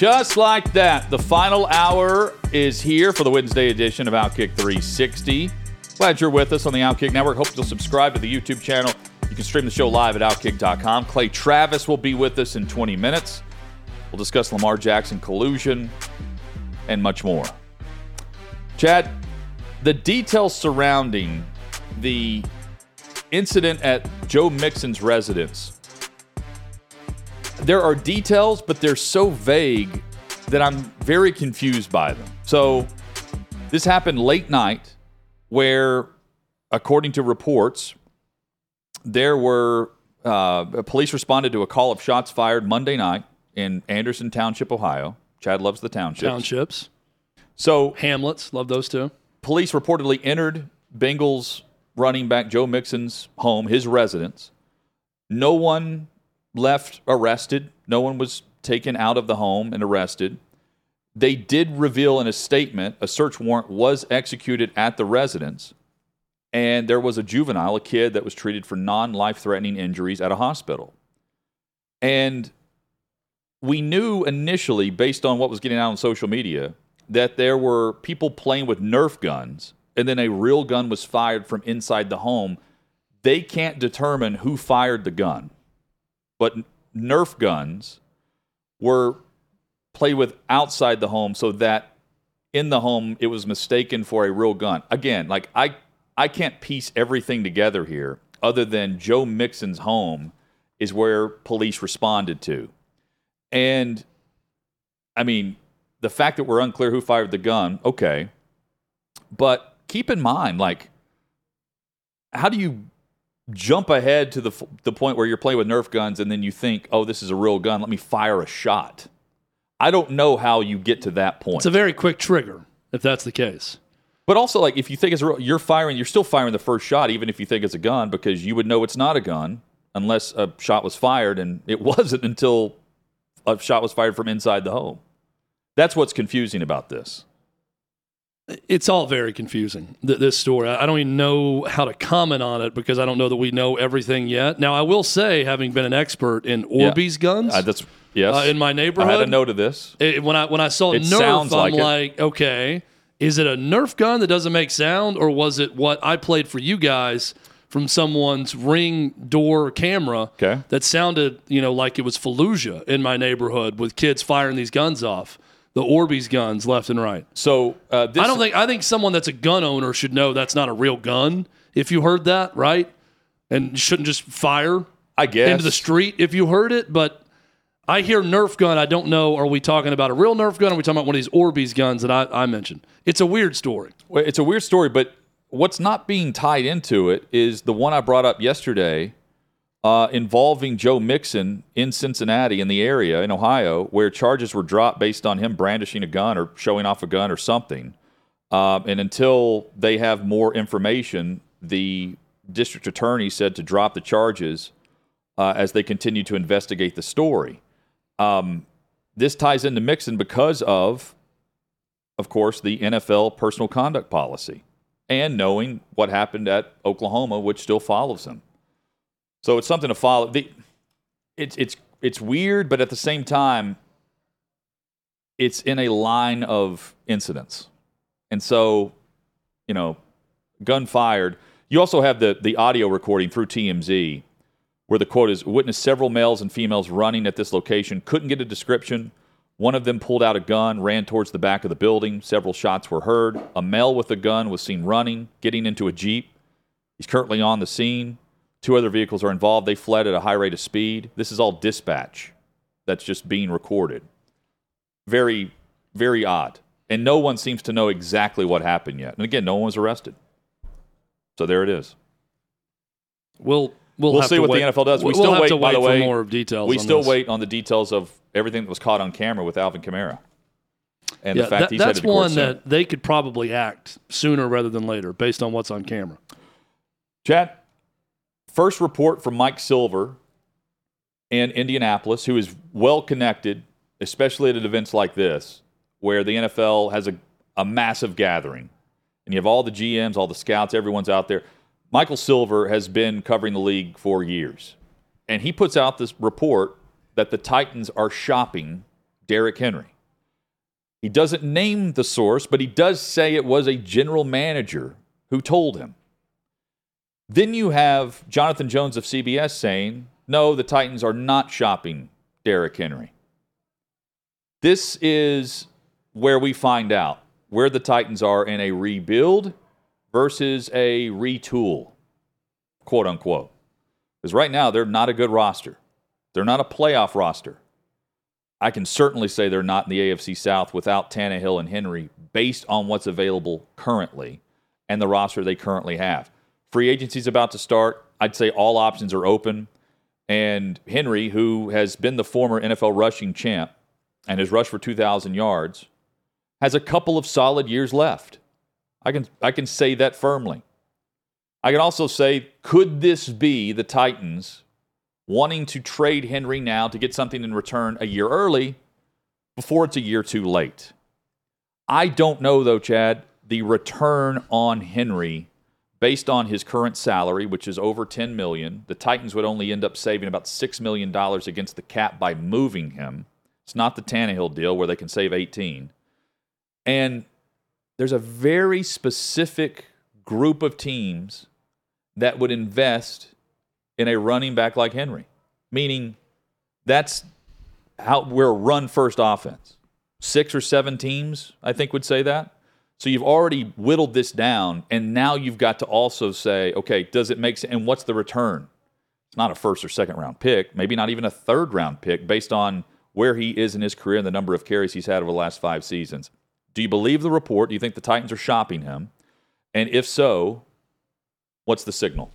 Just like that, the final hour is here for the Wednesday edition of Outkick 360. Glad you're with us on the Outkick Network. Hope you'll subscribe to the YouTube channel. You can stream the show live at Outkick.com. Clay Travis will be with us in 20 minutes. We'll discuss Lamar Jackson collusion and much more. Chad, the details surrounding the incident at Joe Mixon's residence there are details, but they're so vague that I'm very confused by them. So, this happened late night, where, according to reports, there were uh, police responded to a call of shots fired Monday night in Anderson Township, Ohio. Chad loves the townships. Townships. So, Hamlets, love those too. police reportedly entered Bengals running back Joe Mixon's home, his residence. No one left arrested. No one was taken out of the home and arrested. They did reveal in a statement a search warrant was executed at the residence, and there was a juvenile, a kid that was treated for non life threatening injuries at a hospital. And we knew initially, based on what was getting out on social media, that there were people playing with Nerf guns, and then a real gun was fired from inside the home. They can't determine who fired the gun but Nerf guns were played with outside the home so that in the home it was mistaken for a real gun. Again, like I I can't piece everything together here other than Joe Mixon's home is where police responded to. And I mean, the fact that we're unclear who fired the gun, okay. But keep in mind like how do you jump ahead to the the point where you're playing with Nerf guns and then you think, "Oh, this is a real gun. Let me fire a shot." I don't know how you get to that point. It's a very quick trigger if that's the case. but also, like, if you think it's real, you're firing. You're still firing the first shot, even if you think it's a gun, because you would know it's not a gun unless a shot was fired, and it wasn't until a shot was fired from inside the home. That's what's confusing about this. It's all very confusing, th- this story. I don't even know how to comment on it because I don't know that we know everything yet. Now, I will say, having been an expert in Orbeez guns Uh, that's yes. uh, in my neighborhood. I had a note of this. it- when I when I saw It Nerf, sounds I'm like like, okay, is it a Nerf gun that doesn't make sound, or was it what I played for you guys from someone's ring door camera Okay. that sounded, you know, like it was Fallujah in my neighborhood with kids firing these guns off, the Orbeez guns left and right. So uh, this, I don't think I think someone that's a gun owner should know that's not a real gun. If you heard that, right, and shouldn't just fire I guess into the street if you heard it. But I hear Nerf gun. I don't know. Are we talking about a real Nerf gun? Or are we talking about one of these Orbeez guns that I, I mentioned? It's a weird story. Well, It's a weird story, but what's not being tied into it is the one I brought up yesterday uh, involving Joe Mixon in Cincinnati, in the area in Ohio, where charges were dropped based on him brandishing a gun or showing off a gun or something. Um, and until they have more information, the district attorney said to drop the charges uh, as they continue to investigate the story. Um, this ties into Mixon because of of course, the NFL personal conduct policy and knowing what happened at Oklahoma, which still follows him. So it's something to follow. The, it's it's it's weird, but at the same time, it's in a line of incidents, and so you know, gun fired. You also have the the audio recording through TMZ, where the quote is: "Witnessed several males and females running at this location. Couldn't get a description." One of them pulled out a gun, ran towards the back of the building. Several shots were heard. A male with a gun was seen running, getting into a Jeep. He's currently on the scene. Two other vehicles are involved. They fled at a high rate of speed. This is all dispatch that's just being recorded. Very, very odd. And no one seems to know exactly what happened yet. And again, no one was arrested. So there it is. We'll we'll, We'll see what wait. the NFL does. We We'll still have wait, to by wait the for way, more details. We on still this. wait on the details of everything that was caught on camera with Alvin Kamara, and Yeah, the fact that- he's that's headed to court one soon. that they could probably act sooner rather than later, based on what's on camera. Chad, first report from Mike Silver in Indianapolis, who is well connected, especially at events like this, where the NFL has a, a massive gathering. And you have all the GMs, all the scouts, everyone's out there. Michael Silver has been covering the league for years. And he puts out this report that the Titans are shopping Derrick Henry. He doesn't name the source, but he does say it was a general manager who told him. Then you have Jonathan Jones of CBS saying, no, the Titans are not shopping Derrick Henry. This is where we find out where the Titans are in a rebuild versus a retool, quote unquote. Because right now, they're not a good roster. They're not a playoff roster. I can certainly say they're not in the AFC South without Tannehill and Henry based on what's available currently and the roster they currently have. Free agency's about to start. I'd say all options are open. And Henry, who has been the former NFL rushing champ and has rushed for 2,000 yards, has a couple of solid years left. I can, I can say that firmly. I can also say, could this be the Titans wanting to trade Henry now to get something in return a year early before it's a year too late? I don't know, though, Chad, the return on Henry based on his current salary, which is over 10 million, the Titans would only end up saving about $6 million against the cap by moving him. It's not the Tannehill deal where they can save 18. And there's a very specific group of teams that would invest in a running back like Henry, meaning that's how we're run first offense. Six or seven teams, I think, would say that. So you've already whittled this down, and now you've got to also say, okay, does it make sense? And what's the return? It's not a first or second round pick, maybe not even a third round pick based on where he is in his career and the number of carries he's had over the last five seasons. Do you believe the report? Do you think the Titans are shopping him? And if so, what's the signal?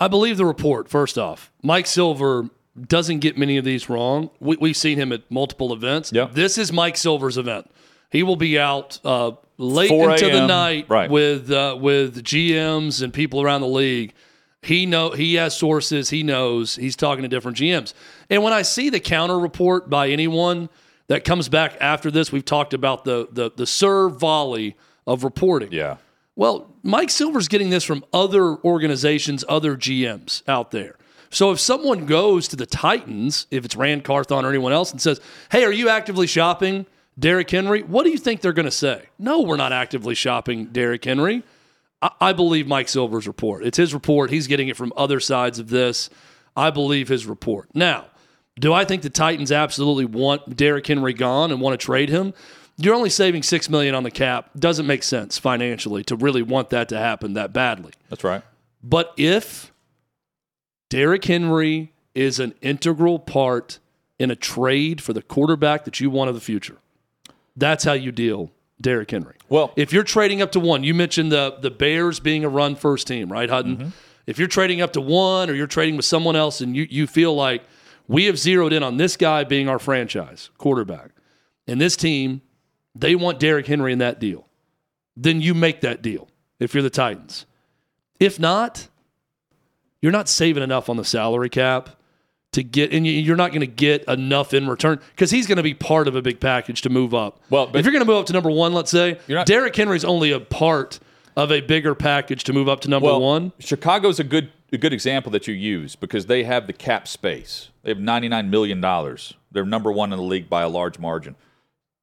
I believe the report, first off. Mike Silver doesn't get many of these wrong. We, we've seen him at multiple events. Yeah. This is Mike Silver's event. He will be out uh, late 4 into the night right. with uh, with GMs and people around the league. He know he has sources. He knows he's talking to different GMs. And when I see the counter report by anyone that comes back after this, we've talked about the the the serve volley of reporting. Yeah. Well, Mike Silver's getting this from other organizations, other GMs out there. So if someone goes to the Titans, if it's Ran Carthon or anyone else, and says, "Hey, are you actively shopping Derrick Henry?" What do you think they're going to say? No, we're not actively shopping Derrick Henry. I, I believe Mike Silver's report. It's his report. He's getting it from other sides of this. I believe his report. Now, do I think the Titans absolutely want Derrick Henry gone and want to trade him? You're only saving six million on the cap. Doesn't make sense financially to really want that to happen that badly. That's right. But if Derrick Henry is an integral part in a trade for the quarterback that you want of the future, that's how you deal Derrick Henry. Well, If you're trading up to one, you mentioned the the Bears being a run first team, right, Hutton? Mm-hmm. If you're trading up to one or you're trading with someone else and you, you feel like we have zeroed in on this guy being our franchise quarterback, and this team, they want Derrick Henry in that deal, then you make that deal if you're the Titans. If not, you're not saving enough on the salary cap to get, and you- you're not going to get enough in return because he's going to be part of a big package to move up. Well, but- if you're going to move up to number one, let's say, not- Derrick Henry's only a part of a bigger package to move up to number well, one. Chicago's a good a good example that you use because they have the cap space. They have ninety nine million dollars. They're number one in the league by a large margin.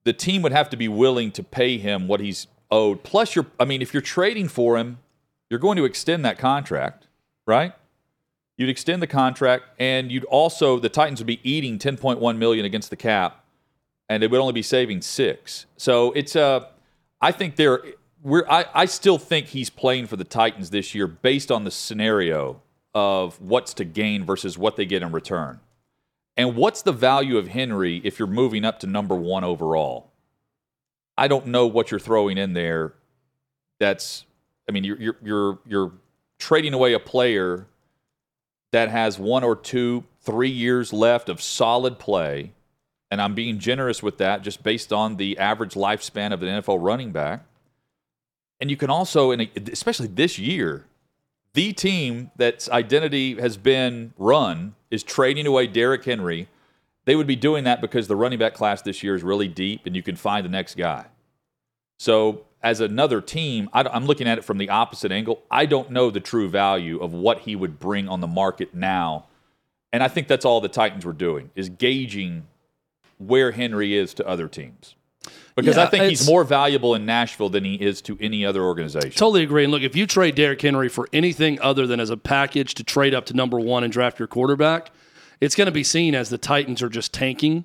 The team would have to be willing to pay him what he's owed. Plus, you're I mean, if you're trading for him, you're going to extend that contract, right? You'd extend the contract, and you'd also the Titans would be eating ten point one million against the cap, and they would only be saving six. So it's a, I think they're we're I, I still think he's playing for the Titans this year based on the scenario of what's to gain versus what they get in return. And what's the value of Henry if you're moving up to number one overall? I don't know what you're throwing in there. That's I mean you're you're you're, you're trading away a player that has one or two, three years left of solid play, and I'm being generous with that just based on the average lifespan of an NFL running back. And you can also, and especially this year, the team that's identity has been run is trading away Derrick Henry. They would be doing that because the running back class this year is really deep and you can find the next guy. So, as another team, I, am looking at it from the opposite angle. I don't know the true value of what he would bring on the market now. And I think that's all the Titans were doing is gauging where Henry is to other teams because yeah, I think he's more valuable in Nashville than he is to any other organization. Totally agree. And look, if you trade Derrick Henry for anything other than as a package to trade up to number one and draft your quarterback, it's going to be seen as the Titans are just tanking.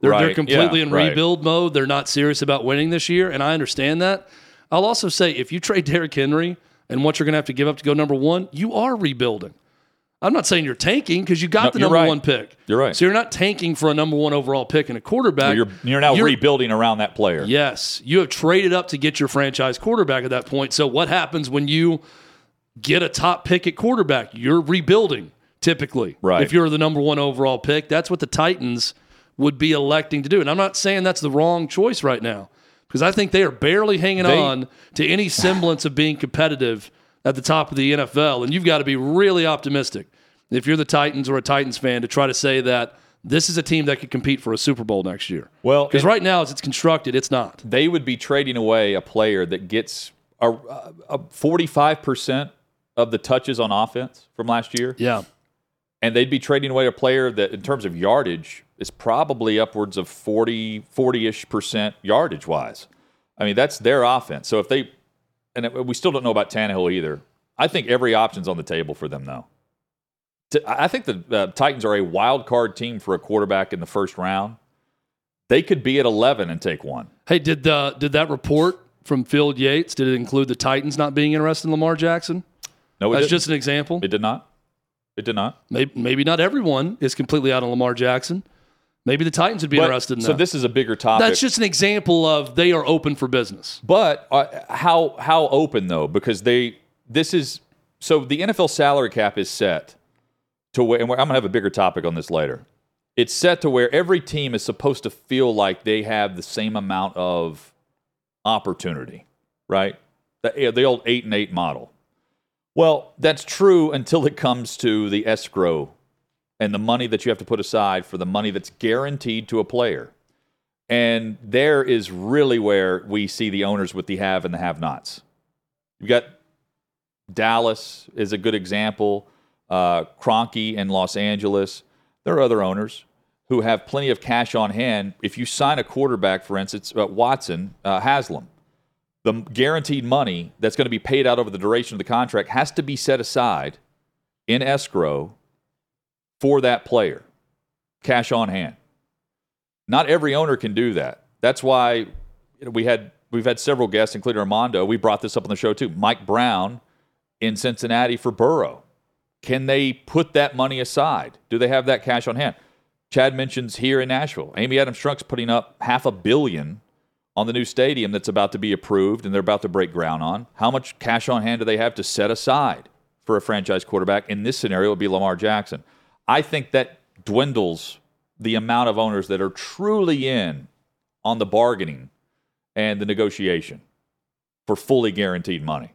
They're, right. they're completely yeah, in right. rebuild mode. They're not serious about winning this year, and I understand that. I'll also say if you trade Derrick Henry and what you're going to have to give up to go number one, you are rebuilding. I'm not saying you're tanking because you got no, the number right. one pick. You're right. So you're not tanking for a number one overall pick and a quarterback. you're you're now you're, rebuilding around that player. Yes, you have traded up to get your franchise quarterback at that point. So what happens when you get a top pick at quarterback? You're rebuilding typically. Right. If you're the number one overall pick, that's what the Titans would be electing to do. And I'm not saying that's the wrong choice right now because I think they are barely hanging they, on to any semblance of being competitive at the top of the NFL. And you've got to be really optimistic if you're the Titans or a Titans fan to try to say that this is a team that could compete for a Super Bowl next year. Well, because right now, as it's constructed, it's not. They would be trading away a player that gets a, a 45% of the touches on offense from last year. Yeah. And they'd be trading away a player that, in terms of yardage, is probably upwards of 40, 40 ish percent yardage wise. I mean, that's their offense. So if they and we still don't know about Tannehill either. I think every option's on the table for them, though. I think the uh, Titans are a wild card team for a quarterback in the first round. They could be at 11 and take one. Hey, did the did that report from Field Yates did it include the Titans not being interested in Lamar Jackson? No, that's didn't. just an example. It did not. It did not. Maybe, maybe not everyone is completely out on Lamar Jackson. Maybe the Titans would be but, interested in so that. this is a bigger topic. That's just an example of they are open for business. But uh, how how open though? Because they this is so the NFL salary cap is set to where and I'm gonna have a bigger topic on this later. It's set to where every team is supposed to feel like they have the same amount of opportunity, right? The, the old eight and eight model. Well, that's true until it comes to the escrow and the money that you have to put aside for the money that's guaranteed to a player. And there is really where we see the owners with the have and the have nots. You've got Dallas is a good example, uh, Kroenke in Los Angeles. There are other owners who have plenty of cash on hand. If you sign a quarterback, for instance, uh, Watson, uh, Haslam, the guaranteed money that's going to be paid out over the duration of the contract has to be set aside in escrow for that player, cash on hand. Not every owner can do that. That's why we had we've had several guests, including Armando. We brought this up on the show too. Mike Brown in Cincinnati for Burrow. Can they put that money aside? Do they have that cash on hand? Chad mentions here in Nashville. Amy Adams Strunk's putting up half a billion on the new stadium that's about to be approved and they're about to break ground on. How much cash on hand do they have to set aside for a franchise quarterback? In this scenario, it would be Lamar Jackson. I think that dwindles the amount of owners that are truly in on the bargaining and the negotiation for fully guaranteed money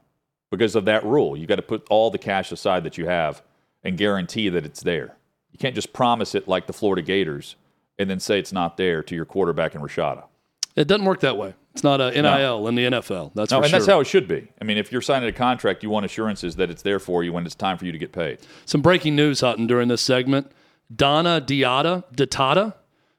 because of that rule. You got to put all the cash aside that you have and guarantee that it's there. You can't just promise it like the Florida Gators and then say it's not there to your quarterback in Rashada. It doesn't work that way. It's not a NIL no. in the NFL. That's no, and sure. that's how it should be. I mean, if you're signing a contract, you want assurances that it's there for you when it's time for you to get paid. Some breaking news, Hutton, during this segment. Donna Diata, Ditota,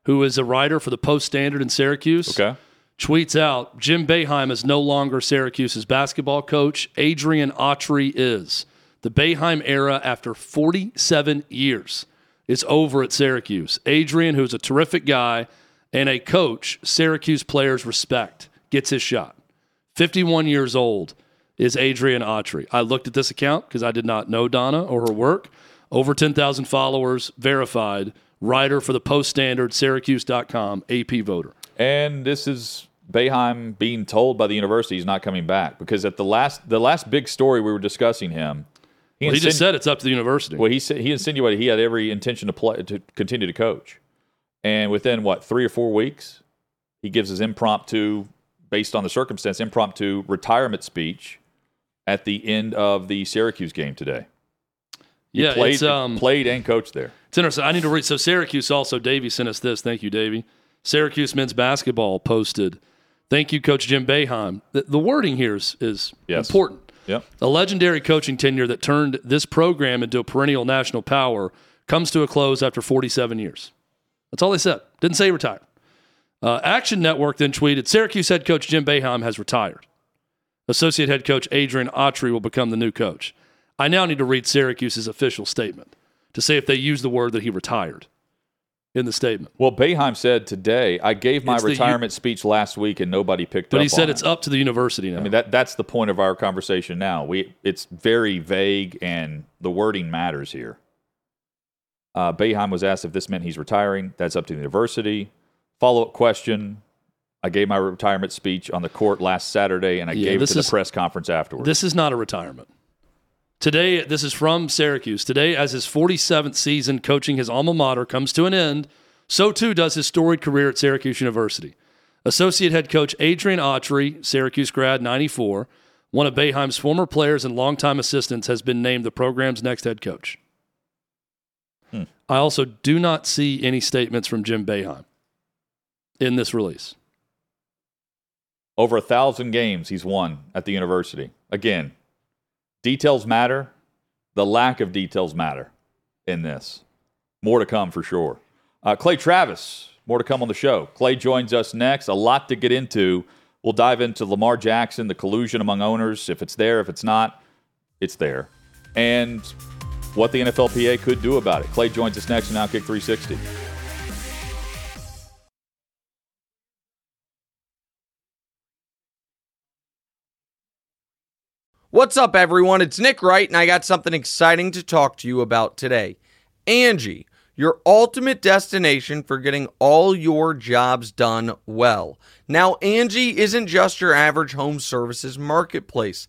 who is a writer for the Post Standard in Syracuse, okay. tweets out Jim Boeheim is no longer Syracuse's basketball coach. Adrian Autry is. The Boeheim era, after 47 years, is over at Syracuse. Adrian, who's a terrific guy, and a coach Syracuse players respect gets his shot. 51 years old is Adrian Autry. I looked at this account because I did not know Donna or her work. Over 10,000 followers, verified, writer for the Post Standard, Syracuse.com, AP voter. And this is Boeheim being told by the university he's not coming back because at the last the last big story we were discussing him, He, Well, he just said it's up to the university. well, he said he insinuated he had every intention to play to continue to coach, and within what three or four weeks, he gives his impromptu, based on the circumstance, impromptu retirement speech at the end of the Syracuse game today. He yeah, played, um, played and coached there. It's interesting. I need to read. So Syracuse also, Davey sent us this. Thank you, Davey. Syracuse men's basketball posted. Thank you, Coach Jim Boeheim. The, the wording here is, is Yes. important. Yep. A legendary coaching tenure that turned this program into a perennial national power comes to a close after 47 years. That's all they said. Didn't say he retired. Uh, Action Network then tweeted Syracuse head coach Jim Boeheim has retired. Associate head coach Adrian Autry will become the new coach. I now need to read Syracuse's official statement to see if they use the word that he retired in the statement. Well, Boeheim said today, I gave my It's the u- retirement speech last week and nobody picked But up But he said it's it. up to the university now. I mean that that's the point of our conversation now. We it's very vague and the wording matters here. Uh, Boeheim was asked if this meant he's retiring. That's up to the university. Follow up question. I gave my retirement speech on the court last Saturday, and I Yeah, gave it to the press conference afterwards. This is not a retirement. Today, this is from Syracuse. Today, as his 47th season coaching his alma mater comes to an end, so too does his storied career at Syracuse University. Associate head coach Adrian Autry, Syracuse grad 94, one of Boeheim's former players and longtime assistants, has been named the program's next head coach. I also do not see any statements from Jim Boeheim in this release. Over a thousand games he's won at the university. Again, details matter. The lack of details matter in this. More to come for sure. Uh, Clay Travis, more to come on the show. Clay joins us next. A lot to get into. We'll dive into Lamar Jackson, the collusion among owners. If it's there, if it's not, it's there. And what the NFLPA could do about it. Clay joins us next on Outkick 360. What's up, everyone? It's Nick Wright, and I got something exciting to talk to you about today. Angie, your ultimate destination for getting all your jobs done well. Now, Angie isn't just your average home services marketplace.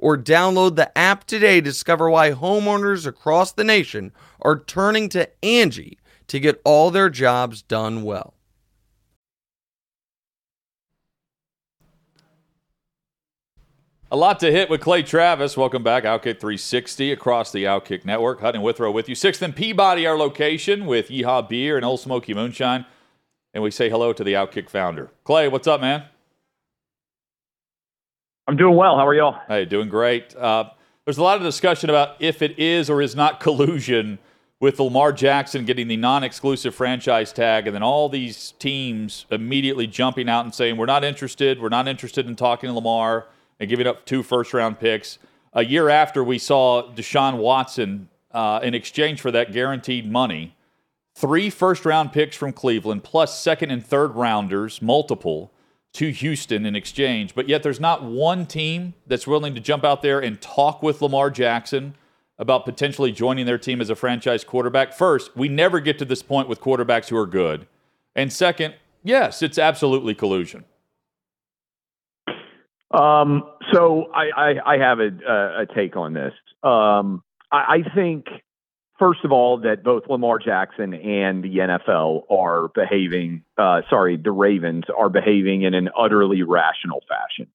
or download the app today to discover why homeowners across the nation are turning to Angie to get all their jobs done well. A lot to hit with Clay Travis. Welcome back, Outkick 360 across the Outkick Network. Hutton Withrow with you. Sixth and Peabody, our location with Yeehaw Beer and Ole Smoky Moonshine. And we say hello to the Outkick founder. Clay, what's up, man? I'm doing well. How are y'all? Hey, doing great. Uh, there's a lot of discussion about if it is or is not collusion with Lamar Jackson getting the non exclusive franchise tag, and then all these teams immediately jumping out and saying, We're not interested. We're not interested in talking to Lamar and giving up two first round picks. A year after we saw Deshaun Watson uh, in exchange for that guaranteed money, three first round picks from Cleveland, plus second and third rounders, multiple, to Houston in exchange. But yet there's not one team that's willing to jump out there and talk with Lamar Jackson about potentially joining their team as a franchise quarterback. First, we never get to this point with quarterbacks who are good. And second, yes, it's absolutely collusion. Um, so I, I, I have a, a, take on this. Um, I, I think, first of all, that both Lamar Jackson and the NFL are behaving, uh, sorry, the Ravens are behaving in an utterly rational fashion.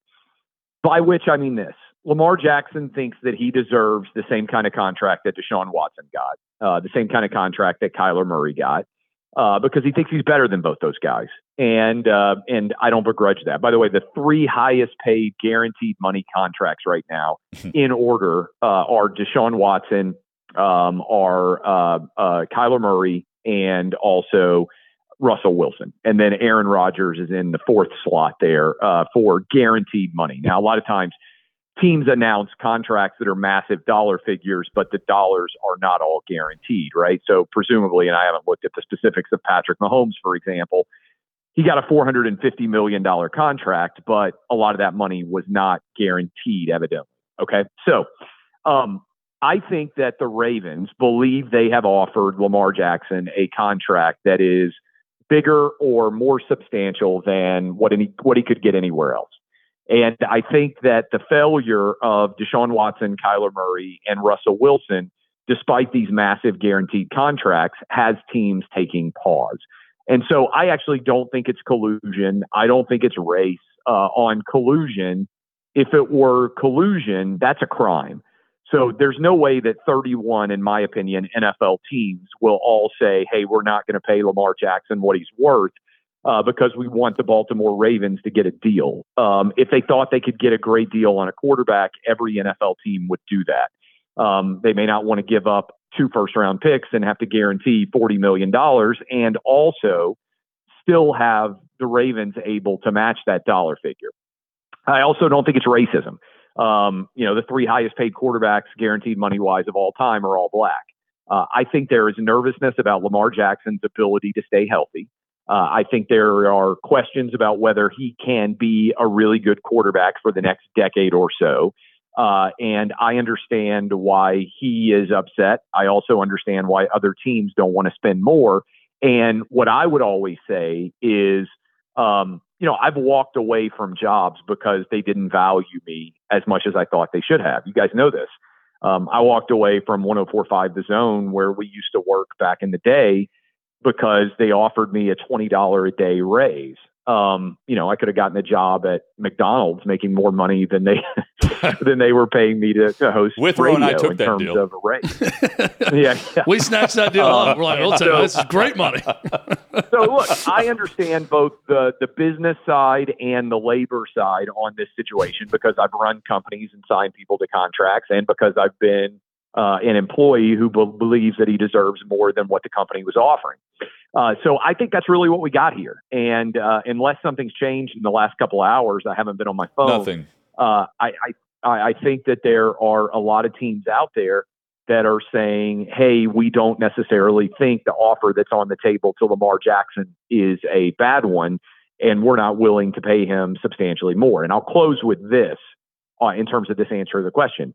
By which I mean this Lamar Jackson thinks that he deserves the same kind of contract that Deshaun Watson got, uh, the same kind of contract that Kyler Murray got, uh, because he thinks he's better than both those guys. And uh, and I don't begrudge that. By the way, the three highest paid guaranteed money contracts right now, in order, uh, are Deshaun Watson, um, are uh, uh, Kyler Murray, and also Russell Wilson. And then Aaron Rodgers is in the fourth slot there uh, for guaranteed money. Now, a lot of times teams announce contracts that are massive dollar figures, but the dollars are not all guaranteed, right? So, presumably, and I haven't looked at the specifics of Patrick Mahomes, for example, he got a $450 million contract, but a lot of that money was not guaranteed, evidently. Okay. So, um, I think that the Ravens believe they have offered Lamar Jackson a contract that is bigger or more substantial than what any what he could get anywhere else. And I think that the failure of Deshaun Watson, Kyler Murray, and Russell Wilson, despite these massive guaranteed contracts, has teams taking pause. And so I actually don't think it's collusion. I don't think it's race uh, on collusion. If it were collusion, that's a crime. So there's no way that 31, in my opinion, NFL teams will all say, hey, we're not going to pay Lamar Jackson what he's worth uh, because we want the Baltimore Ravens to get a deal. Um, if they thought they could get a great deal on a quarterback, every NFL team would do that. Um, they may not want to give up two first round picks and have to guarantee $40 million and also still have the Ravens able to match that dollar figure. I also don't think it's racism. Um, you know, the three highest paid quarterbacks guaranteed money wise of all time are all black. Uh, I think there is nervousness about Lamar Jackson's ability to stay healthy. Uh, I think there are questions about whether he can be a really good quarterback for the next decade or so. Uh, and I understand why he is upset. I also understand why other teams don't want to spend more. And what I would always say is, um, you know, I've walked away from jobs because they didn't value me as much as I thought they should have. You guys know this. Um, I walked away from 1045 The Zone, where we used to work back in the day, because they offered me a $20 a day raise. Um, you know, I could have gotten a job at McDonald's making more money than they than they were paying me to, to host Withrow and I took in that terms deal. of a raise. yeah, yeah. We snatched that deal up. We're like, we'll take So- this is great money. so look, I understand both the the business side and the labor side on this situation because I've run companies and signed people to contracts, and because I've been uh, an employee who be- believes that he deserves more than what the company was offering. Uh, so I think that's really what we got here. And uh, unless something's changed in the last couple of hours, I haven't been on my phone. Nothing. Uh, I, I I think that there are a lot of teams out there that are saying, "Hey, we don't necessarily think the offer that's on the table to Lamar Jackson is a bad one, and we're not willing to pay him substantially more." And I'll close with this uh, in terms of this answer to the question: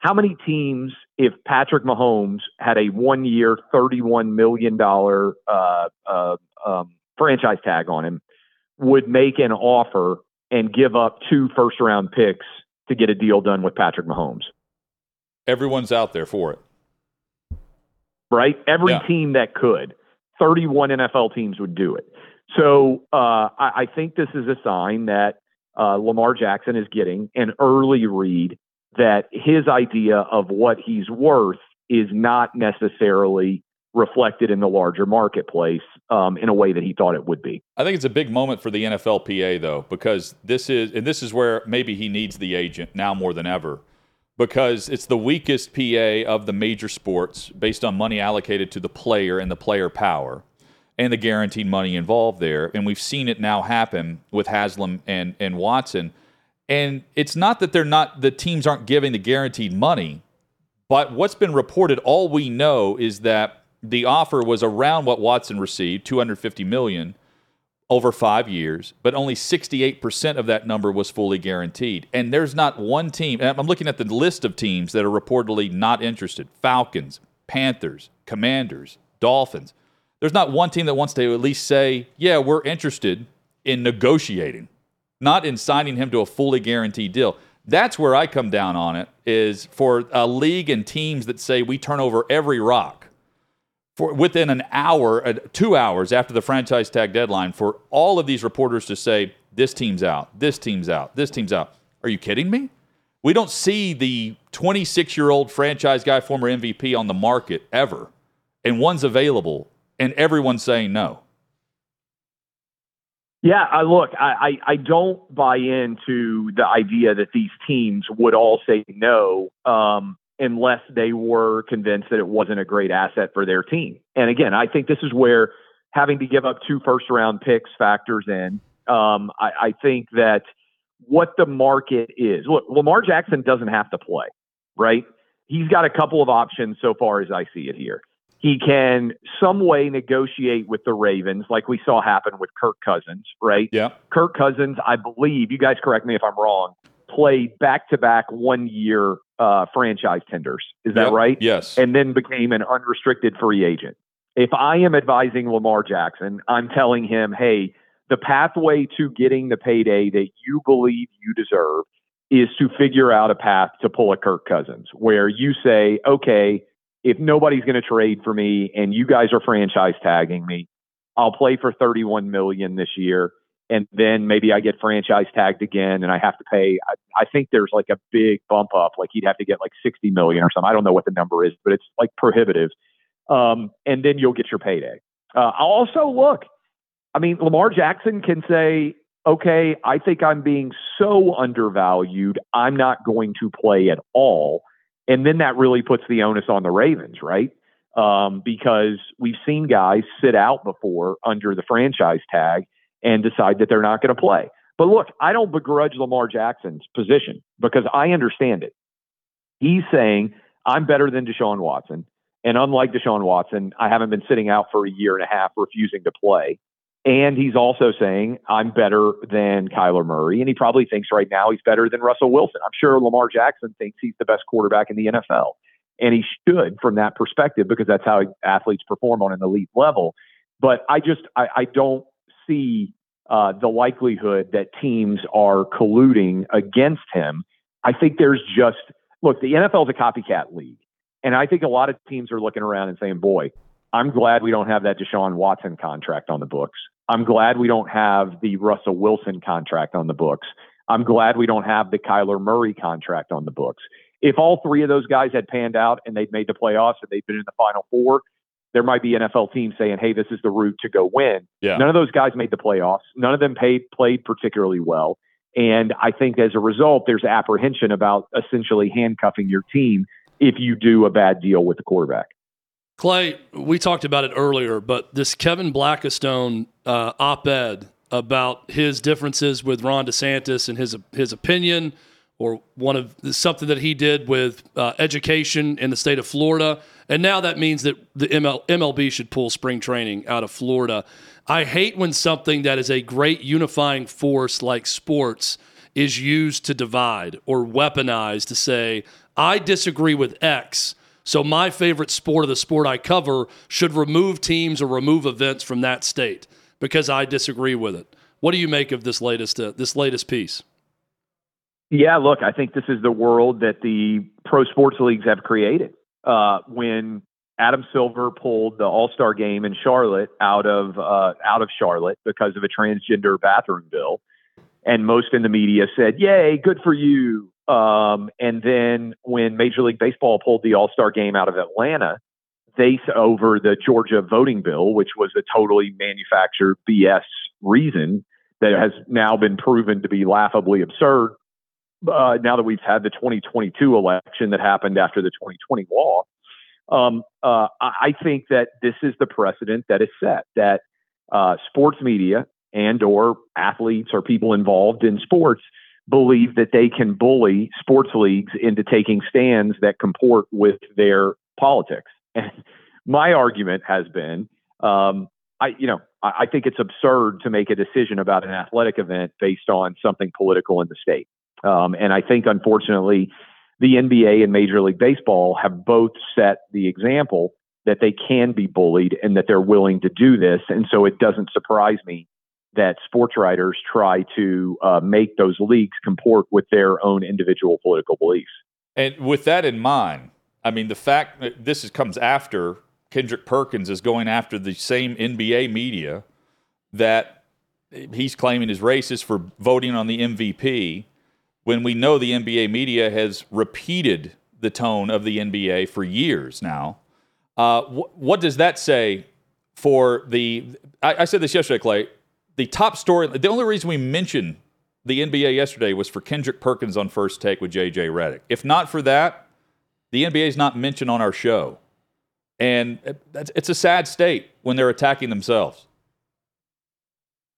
How many teams, if Patrick Mahomes had a one-year, thirty-one million dollar uh, uh, um, franchise tag on him, would make an offer and give up two first-round picks to get a deal done with Patrick Mahomes? Everyone's out there for it. right? Every Yeah. team that could, 31 NFL teams would do it. So uh, I, I think this is a sign that uh, Lamar Jackson is getting an early read that his idea of what he's worth is not necessarily reflected in the larger marketplace um, in a way that he thought it would be. I think it's a big moment for the NFLPA though, because this is and this is where maybe he needs the agent now more than ever, because it's the weakest PA of the major sports based on money allocated to the player and the player power, and the guaranteed money involved there. And we've seen it now happen with Haslam and and Watson. And it's not that they're not the teams aren't giving the guaranteed money, but what's been reported, all we know is that the offer was around what Watson received, 250 million over 5 years, but only 68% of that number was fully guaranteed. And there's not one team, I'm looking at the list of teams that are reportedly not interested. Falcons, Panthers, Commanders, Dolphins. There's not one team that wants to at least say, "Yeah, we're interested in negotiating." Not in signing him to a fully guaranteed deal. That's where I come down on it is for a league and teams that say we turn over every rock for within an hour, uh, two hours after the franchise tag deadline, for all of these reporters to say this team's out, this team's out, this team's out. Are you kidding me? We don't see the 26 year old franchise guy, former MVP on the market ever, and one's available, and everyone's saying no. Yeah, I look, I, I, I don't buy into the idea that these teams would all say no um, unless they were convinced that it wasn't a great asset for their team. And again, I think this is where having to give up two first round picks factors in. Um, I, I think that what the market is. Look, Lamar Jackson doesn't have to play, right? He's got a couple of options so far as I see it here. He can some way negotiate with the Ravens, like we saw happen with Kirk Cousins, right? Yeah. Kirk Cousins, I believe, you guys correct me if I'm wrong, played back to back one year uh, franchise tenders. Is that Yep. right? Yes. And then became an unrestricted free agent. If I am advising Lamar Jackson, I'm telling him, hey, the pathway to getting the payday that you believe you deserve is to figure out a path to pull a Kirk Cousins, where you say, okay, if nobody's going to trade for me and you guys are franchise tagging me, I'll play for 31 million this year. And then maybe I get franchise tagged again and I have to pay. I, I think there's like a big bump up. Like he'd have to get like 60 million or something. I don't know what the number is, but it's like prohibitive. Um, and then you'll get your payday. Uh, I'll also look. I mean, Lamar Jackson can say, okay, I think I'm being so undervalued. I'm not going to play at all. And then that really puts the onus on the Ravens, right? Um, because we've seen guys sit out before under the franchise tag and decide that they're not going to play. But look, I don't begrudge Lamar Jackson's position because I understand it. He's saying, I'm better than Deshaun Watson. And unlike Deshaun Watson, I haven't been sitting out for a year and a half refusing to play. And he's also saying, I'm better than Kyler Murray. And he probably thinks right now he's better than Russell Wilson. I'm sure Lamar Jackson thinks he's the best quarterback in the NFL. And he should from that perspective because that's how athletes perform on an elite level. But I just, I, I don't see uh, the likelihood that teams are colluding against him. I think there's just, look, the NFL is a copycat league. And I think a lot of teams are looking around and saying, boy, I'm glad we don't have that Deshaun Watson contract on the books. I'm glad we don't have the Russell Wilson contract on the books. I'm glad we don't have the Kyler Murray contract on the books. If all three of those guys had panned out and they'd made the playoffs and they'd been in the final four, there might be NFL teams saying, hey, this is the route to go win. Yeah. None of those guys made the playoffs. None of them paid, played particularly well. And I think as a result, there's apprehension about essentially handcuffing your team if you do a bad deal with the quarterback. Clay, we talked about it earlier, but this Kevin Blackistone uh, op-ed about his differences with Ron DeSantis and his his opinion, or one of something that he did with uh, education in the state of Florida, and now that means that the ML, MLB should pull spring training out of Florida. I hate when something that is a great unifying force like sports is used to divide or weaponized to say I disagree with X. So my favorite sport of the sport I cover should remove teams or remove events from that state because I disagree with it. What do you make of this latest uh, this latest piece? Yeah, look, I think this is the world that the pro sports leagues have created. Uh, when Adam Silver pulled the All Star game in Charlotte out of uh, out of Charlotte because of a transgender bathroom bill, and most in the media said, "Yay, good for you." Um, and then when Major League Baseball pulled the All Star game out of Atlanta, they over the Georgia voting bill, which was a totally manufactured BS reason that has now been proven to be laughably absurd. Uh, now that we've had the 2022 election that happened after the 2020 law, um, uh, I think that this is the precedent that is set that uh, sports media and or athletes or people involved in sports believe that they can bully sports leagues into taking stands that comport with their politics. And my argument has been, um, I, you know, I, I think it's absurd to make a decision about an athletic event based on something political in the state. Um, and I think, unfortunately, the NBA and Major League Baseball have both set the example that they can be bullied and that they're willing to do this. And so it doesn't surprise me that sports writers try to uh, make those leagues comport with their own individual political beliefs. And with that in mind, I mean, the fact that this is, comes after Kendrick Perkins is going after the same NBA media that he's claiming is racist for voting on the MVP. when we know the NBA media has repeated the tone of the NBA for years now. Uh, wh- what does that say for the? I, I said this yesterday, Clay. The top story. The only reason we mentioned the NBA yesterday was for Kendrick Perkins on first take with JJ Redick. If not for that, the NBA is not mentioned on our show. And it's a sad state when they're attacking themselves.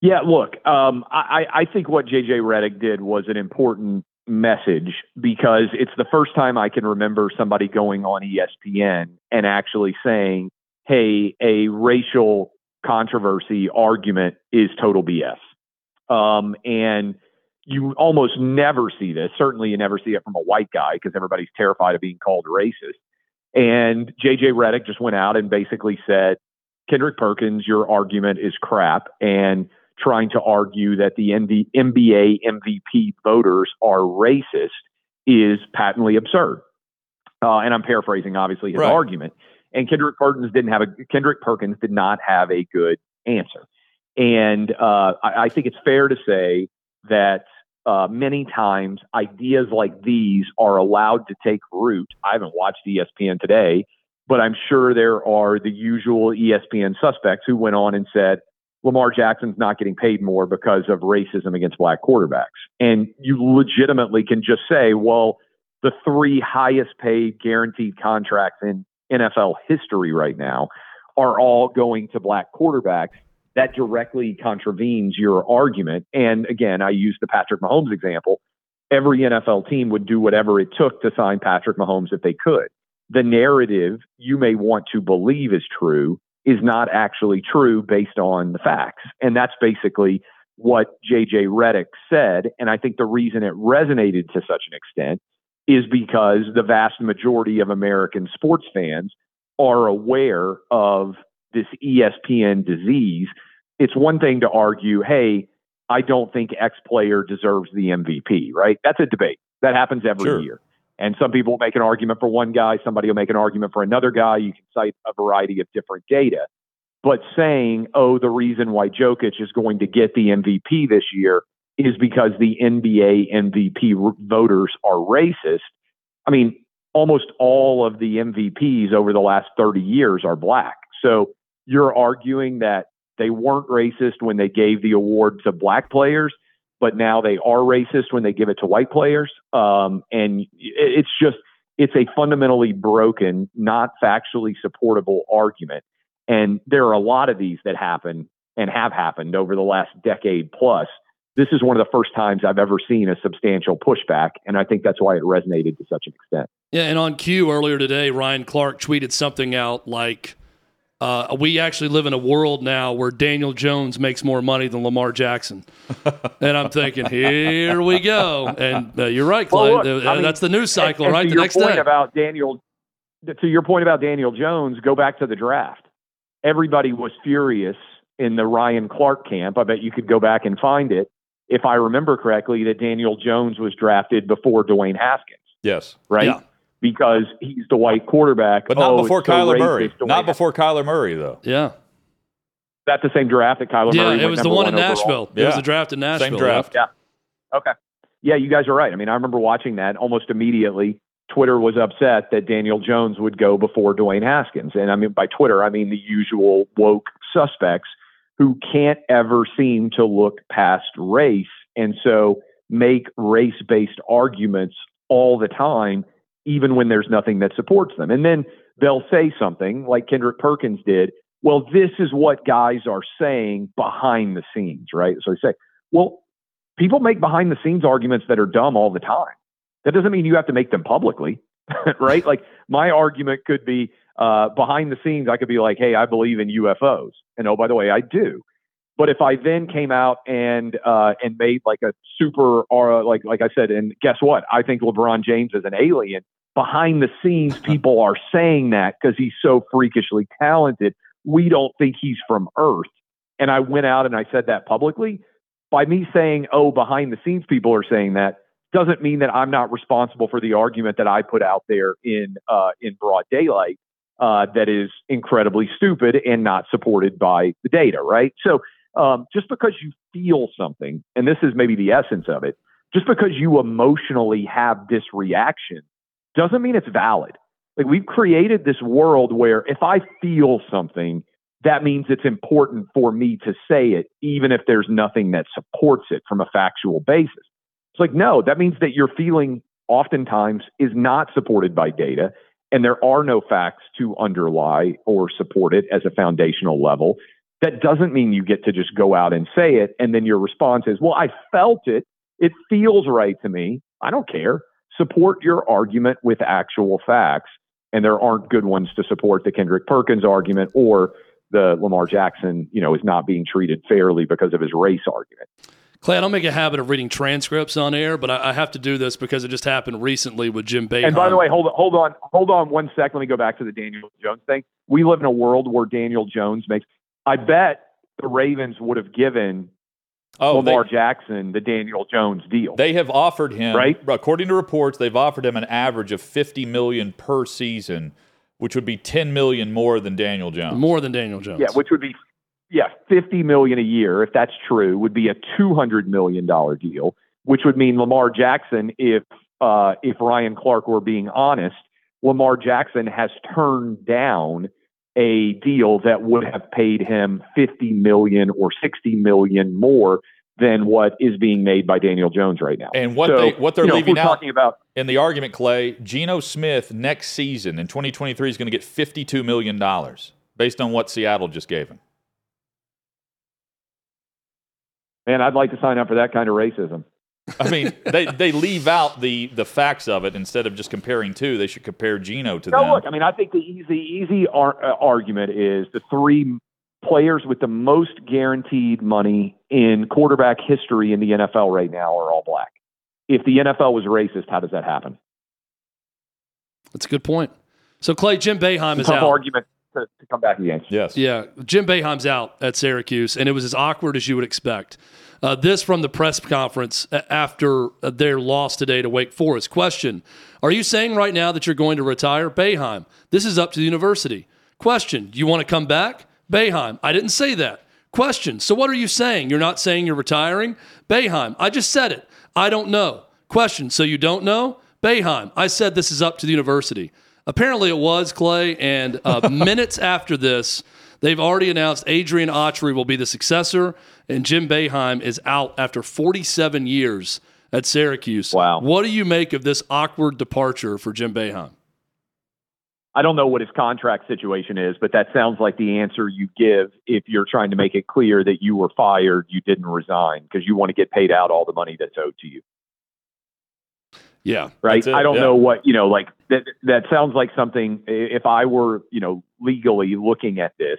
Yeah, look, um, I, I think what JJ Redick did was an important message because it's the first time I can remember somebody going on ESPN and actually saying, hey, a racial controversy argument is total BS. Um, and you almost never see this. Certainly, you never see it from a white guy because everybody's terrified of being called racist. And JJ Redick just went out and basically said, Kendrick Perkins, your argument is crap. And trying to argue that the NBA MVP voters are racist is patently absurd. Uh, and I'm paraphrasing, obviously, his right. argument. And Kendrick Perkins didn't have a Kendrick Perkins did not have a good answer. And uh, I, I, think it's fair to say that uh, many times ideas like these are allowed to take root. I haven't watched ESPN today, but I'm sure there are the usual ESPN suspects who went on and said Lamar Jackson's not getting paid more because of racism against black quarterbacks. And you legitimately can just say, well, the three highest paid guaranteed contracts in NFL history right now are all going to black quarterbacks that directly contravenes your argument. And again, I use the Patrick Mahomes example. Every NFL team would do whatever it took to sign Patrick Mahomes if they could. The narrative you may want to believe is true is not actually true based on the facts. And that's basically what JJ Redick said. And I think the reason it resonated to such an extent is because the vast majority of American sports fans are aware of this ESPN disease, it's one thing to argue, hey, I don't think X player deserves the MVP, right? That's a debate. That happens every sure. year. And some people make an argument for one guy, somebody will make an argument for another guy. You can cite a variety of different data. But saying, oh, the reason why Jokic is going to get the MVP this year is because the NBA MVP voters are racist. I mean, almost all of the MVPs over the last 30 years are black. So you're arguing that they weren't racist when they gave the award to black players, but now they are racist when they give it to white players. Um, and it's just, it's a fundamentally broken, not factually supportable argument. And there are a lot of these that happen and have happened over the last decade plus. This is one of the first times I've ever seen a substantial pushback, and I think that's why it resonated to such an extent. Yeah, and on cue earlier today, Ryan Clark tweeted something out like, uh, we actually live in a world now where Daniel Jones makes more money than Lamar Jackson, and I'm thinking, here we go. And uh, you're right, Clay. Well, look, uh, mean, that's the news cycle, and, right? And the next point day. about Daniel. To your point about Daniel Jones, go back to the draft. Everybody was furious in the Ryan Clark camp. I bet you could go back and find it, if I remember correctly, that Daniel Jones was drafted before Dwayne Haskins. Yes. Right. Yeah because he's the white quarterback. But not oh, before Kyler Murray. Not before Kyler Murray, though. Yeah. That's the same draft that Kyler yeah, Murray. Yeah, it was the one, in Nashville. Overall. It was the draft in Nashville. Same draft. Yeah. Okay. Yeah, you guys are right. I mean, I remember watching that almost immediately. Twitter was upset that Daniel Jones would go before Dwayne Haskins. And I mean, by Twitter, I mean the usual woke suspects who can't ever seem to look past race. And so make race based arguments all the time even when there's nothing that supports them. And then they'll say something like Kendrick Perkins did. Well, this is what guys are saying behind the scenes, right? So they say, well, people make behind the scenes arguments that are dumb all the time. That doesn't mean you have to make them publicly, right? like my argument could be uh, behind the scenes, I could be like, hey, I believe in UFOs. And oh, by the way, I do. But if I then came out and uh, and made like a super, like like I said, and guess what? I think LeBron James is an alien. Behind the scenes, people are saying that because he's so freakishly talented. We don't think he's from Earth. And I went out and I said that publicly. By me saying, "Oh, behind the scenes, people are saying that," doesn't mean that I'm not responsible for the argument that I put out there in uh, in broad daylight. Uh, that is incredibly stupid and not supported by the data, right? So um, just because you feel something, and this is maybe the essence of it, just because you emotionally have this reaction doesn't mean it's valid. Like we've created this world where if I feel something, that means it's important for me to say it, even if there's nothing that supports it from a factual basis. It's like, no, that means that your feeling oftentimes is not supported by data, and there are no facts to underlie or support it as a foundational level. That doesn't mean you get to just go out and say it, and then your response is, well, I felt it. It feels right to me. I don't care. Support your argument with actual facts. And there aren't good ones to support the Kendrick Perkins argument or the Lamar Jackson, you know, is not being treated fairly because of his race argument. Clay, I don't make a habit of reading transcripts on air, but I, I have to do this because it just happened recently with Jim Boeheim. And by the way, hold on, hold on, hold on one sec. Let me go back to the Daniel Jones thing. We live in a world where Daniel Jones makes. I bet the Ravens would have given Oh, Lamar they, Jackson the Daniel Jones deal. they have offered him, Right. according to reports, they've offered him an average of 50 million per season, which would be 10 million more than Daniel Jones. more than Daniel Jones. yeah, which would be yeah, fifty million a year if that's true would be a two hundred million dollar deal, which would mean Lamar Jackson, if uh, if Ryan Clark were being honest, Lamar Jackson has turned down a deal that would have paid him fifty million or sixty million more than what is being made by Daniel Jones right now. And what So, they what they're you know, leaving out talking about in the argument, Clay, Geno Smith next season in 2023 is going to get 52 million dollars based on what Seattle just gave him. Man, I'd like to sign up for that kind of racism. I mean, they, they leave out the the facts of it instead of just comparing two. They should compare Geno to No, them. look, I mean, I think the easy, easy ar- uh, argument is the three players with the most guaranteed money in quarterback history in the NFL right now are all black. If the NFL was racist, how does that happen? That's a good point. So, Clay, Jim Boeheim is Tough out. argument to, to come back against. yes. Yeah, Jim Boeheim's out at Syracuse, and it was as awkward as you would expect. Uh, this from the press conference after uh, their loss today to Wake Forest. Question Are you saying right now that you're going to retire? Boeheim, this is up to the university. Question Do you want to come back? Boeheim, I didn't say that. Question So what are you saying? You're not saying you're retiring? Boeheim, I just said it. I don't know. Question So you don't know? Boeheim, I said this is up to the university. Apparently it was, Clay, and uh, minutes after this, they've already announced Adrian Autry will be the successor, and Jim Boeheim is out after 47 years at Syracuse. Wow. What do you make of this awkward departure for Jim Boeheim? I don't know what his contract situation is, but that sounds like the answer you give if you're trying to make it clear that you were fired, you didn't resign because you want to get paid out all the money that's owed to you. Yeah. right? I don't yeah. know what you know. Like that. That sounds like something. If I were, you know, legally looking at this,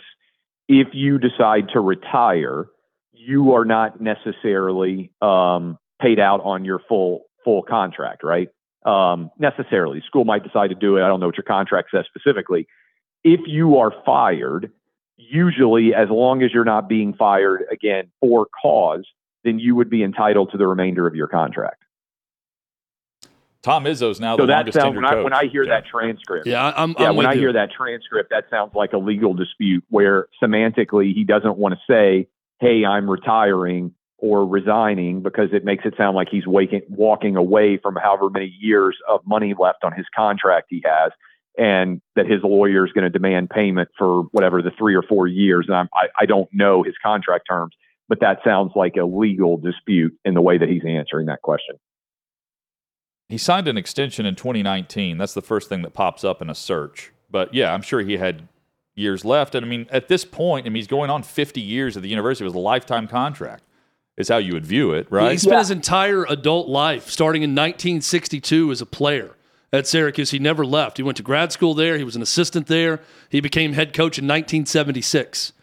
if you decide to retire, you are not necessarily um, paid out on your full full contract, right? Um, necessarily, school might decide to do it. I don't know what your contract says specifically. If you are fired, usually, as long as you're not being fired again for cause, then you would be entitled to the remainder of your contract. Tom Izzo's now So the that longest sounds tenured when I, coach. when I hear Yeah. that transcript. Yeah, I- I'm, Yeah, I'm when with I you. hear that transcript, that sounds like a legal dispute where semantically he doesn't want to say, "Hey, I'm retiring" or resigning because it makes it sound like he's waking, walking away from however many years of money left on his contract he has, and that his lawyer is going to demand payment for whatever the three or four years. And I'm, I, I don't know his contract terms, but that sounds like a legal dispute in the way that he's answering that question. He signed an extension in 2019. That's the first thing that pops up in a search. But yeah, I'm sure he had years left. And I mean, at this point, I mean, he's going on 50 years at the university. It was a lifetime contract, is how you would view it, right? He right? spent his entire adult life, starting in 1962, as a player at Syracuse. He never left. He went to grad school there. He was an assistant there. He became head coach in 1976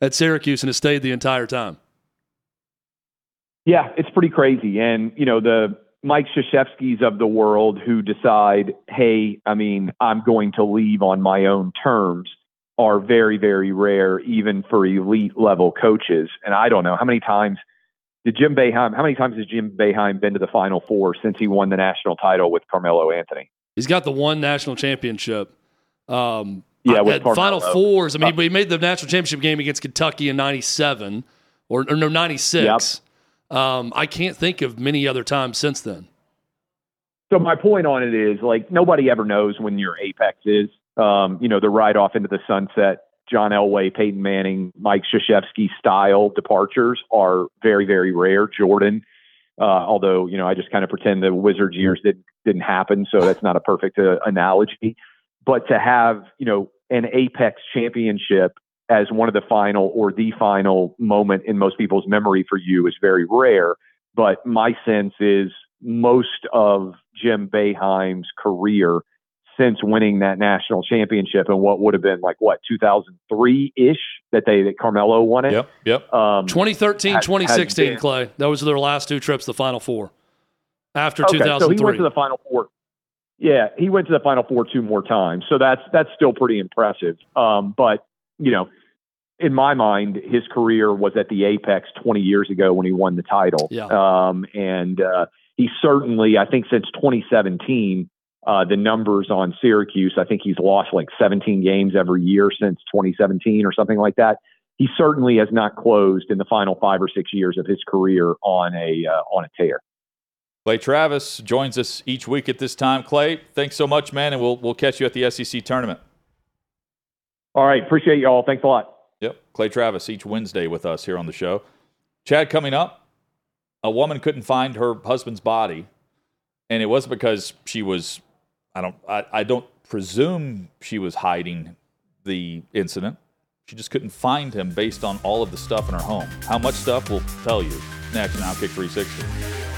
at Syracuse and has stayed the entire time. Yeah, it's pretty crazy. And, you know, the Mike Krzyzewski's of the world who decide, hey, I mean, I'm going to leave on my own terms are very, very rare, even for elite level coaches. And I don't know how many times did Jim Boeheim, how many times has Jim Boeheim been to the Final Four since he won the national title with Carmelo Anthony? He's got the one national championship. Um, Yeah, I- with at Final Fours. I mean, he made the national championship game against Kentucky in '97 or, or no '96. Um, I can't think of many other times since then. So my point on it is like nobody ever knows when your apex is. Um, you know, the ride off into the sunset, John Elway, Peyton Manning, Mike Krzyzewski style departures are very, very rare. Jordan, uh, although you know, I just kind of pretend the Wizards years didn't didn't happen, so that's not a perfect uh, analogy. But to have you know an apex championship as one of the final or the final moment in most people's memory for you is very rare. But my sense is most of Jim Boeheim's career since winning that national championship and what would have been like what 2003 ish that they that Carmelo won it. Yep, yep. Um, 2013, has- 2016, has been- Clay. That was their last two trips, the Final Four. After Okay, so he went to the final four. Yeah, he went to the final four two more times. So that's that's still pretty impressive. Um, but you know, in my mind, his career was at the apex 20 years ago when he won the title. Yeah. Um, and uh, he certainly, I think, since 2017, uh, the numbers on Syracuse, I think he's lost like 17 games every year since 2017 or something like that. He certainly has not closed in the final five or six years of his career on a uh, on a tear. Clay Travis joins us each week at this time. Clay, thanks so much, man, and we'll we'll catch you at the SEC tournament. All right, appreciate you all. Thanks a lot. Yep, Clay Travis each Wednesday with us here on the show. Chad, coming up, a woman couldn't find her husband's body, and it wasn't because she was. I don't. I, I don't presume she was hiding the incident. She just couldn't find him based on all of the stuff in her home. How much stuff? We'll tell you next on Outkick 360.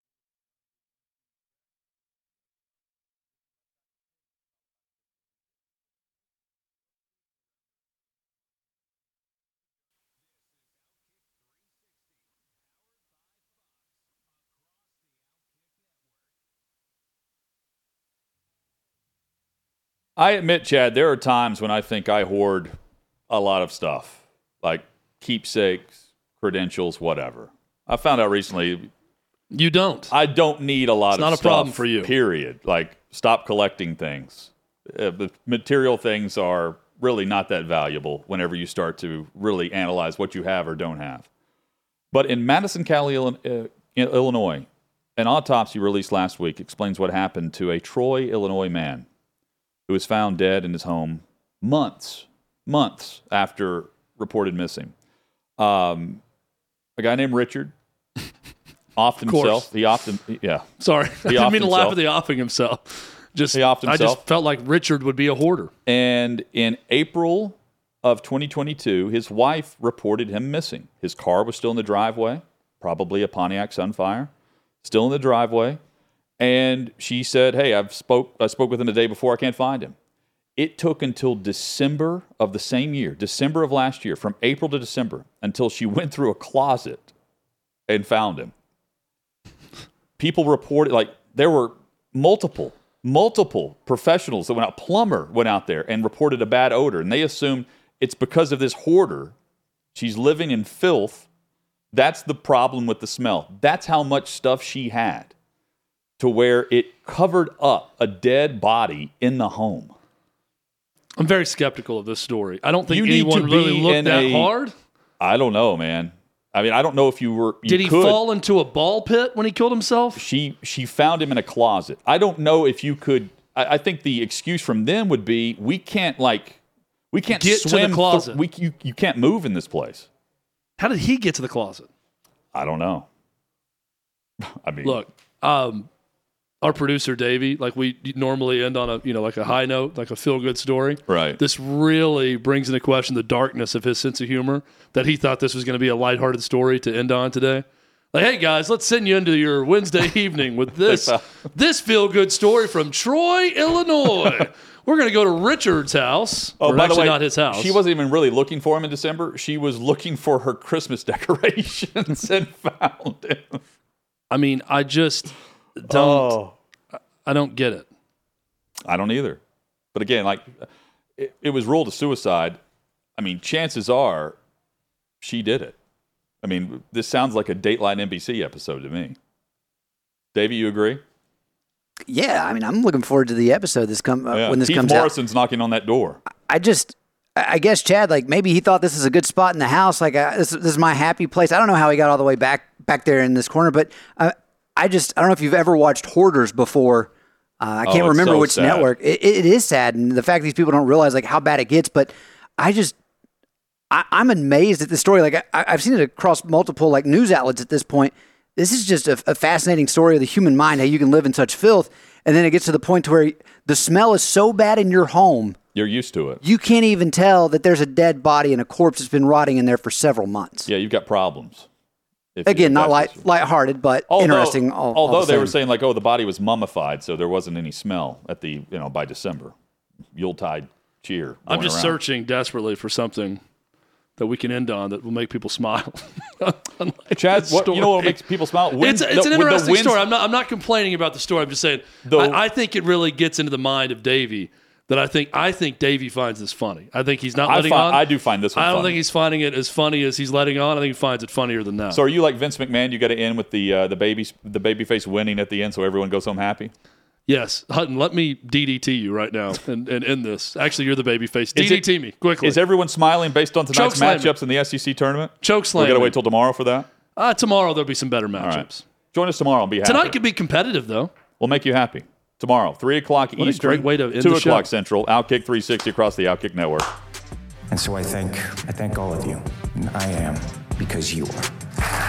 I admit, Chad, there are times when I think I hoard a lot of stuff, like keepsakes, credentials, whatever. I found out recently you don't. I don't need a lot It's of not a stuff, problem for you. Period. Like, stop collecting things. Uh, the material things are really not that valuable whenever you start to really analyze what you have or don't have. But in Madison County, uh, in Illinois, an autopsy released last week explains what happened to a Troy, Illinois man who was found dead in his home months, months after reported missing. Um, a guy named Richard offed himself. He offed him. Yeah. Sorry, I didn't mean to laugh himself. at the offing himself. Just He offed I just felt like Richard would be a hoarder. And in April of 2022, his wife reported him missing. His car was still in the driveway, probably a Pontiac Sunfire, still in the driveway. And she said, "Hey, I've spoke I spoke with him the day before. I can't find him." It took until December of the same year, December of last year, from April to December, until she went through a closet and found him. People reported like there were multiple, multiple professionals that went out. Plumber went out there and reported a bad odor, and they assumed it's because of this hoarder. She's living in filth. That's the problem with the smell. That's how much stuff she had to where it covered up a dead body in the home. I'm very skeptical of this story. I don't think You need anyone to really looked that a- hard. I don't know, man. I mean, I don't know if you were. You Did he could. fall into a ball pit when he killed himself? She she found him in a closet. I don't know if you could. I, I think the excuse from them would be we can't like we can't Get to the swim. th- closet. we you you can't move in this place. How did he get to the closet? I don't know. I mean, Look, um, our producer Davey, like we normally end on a you know like a high note, like a feel good story. right? This really brings into question the darkness of his sense of humor. That he thought this was going to be a lighthearted story to end on today. Like, hey guys, let's send you into your Wednesday evening with this this feel good story from Troy, Illinois. We're gonna go to Richard's house. Oh, by actually the way, not his house. She wasn't even really looking for him in December. She was looking for her Christmas decorations and found him. I mean, I just don't. Oh. I don't get it. I don't either. But again, like it, it was ruled a suicide. I mean, chances are she did it. I mean, this sounds like a Dateline NBC episode to me. Davey, you agree? Yeah, I mean, I'm looking forward to the episode this come uh, Yeah. when this Keith comes out. Morrison's knocking on that door. I just, I I guess Chad, like maybe he thought this is a good spot in the house. Like uh, this, this is my happy place. I don't know how he got all the way back back there in this corner, but uh, I just, I don't know if you've ever watched Hoarders before. Uh, I Oh, can't it's remember so which sad. network. It, it is sad, and the fact these people don't realize like how bad it gets. But I just, I, I'm amazed at the story. Like I, I've seen it across multiple like news outlets at this point. This is just a, a fascinating story of the human mind. How you can live in such filth, and then it gets to the point to where the smell is so bad in your home You're used to it. you can't even tell that there's a dead body and a corpse that's been rotting in there for several months. Yeah, you've got problems. If- Again, not light, what's- lighthearted, but Although, interesting. All, all although the they were saying like, oh, the body was mummified, so there wasn't any smell at the you know by December. Yuletide cheer. I'm just around. searching desperately for something that we can end on that will make people smile. Chad, what, you know what makes people smile? When it's, the- an interesting story. I'm not, I'm not complaining about the story. I'm just saying The- I, I think it really gets into the mind of Davey that I think I think Davey finds this funny. I think he's not I letting find- on. I do find this one I don't funny. think he's finding it as funny as he's letting on. I think he finds it funnier than that. So are you like Vince McMahon? You got to end with the uh, the baby the baby face winning at the end, so everyone goes home happy. yes, Hutton, let me DDT you right now and, and end this. Actually, you're the baby face. Is it- DDT me quickly. Is everyone smiling based on tonight's Choke slam me. matchups in the SEC tournament? Choke slam. We got to wait till tomorrow for that. uh, tomorrow there'll be some better matchups. right. Join us tomorrow and be happy. Tonight could be competitive though. We'll make you happy. Tomorrow, 3 o'clock What a Eastern, great way to end 2 the o'clock show. Central, Outkick 360 across the Outkick Network. And so I thank I thank all of you. And I am because you are.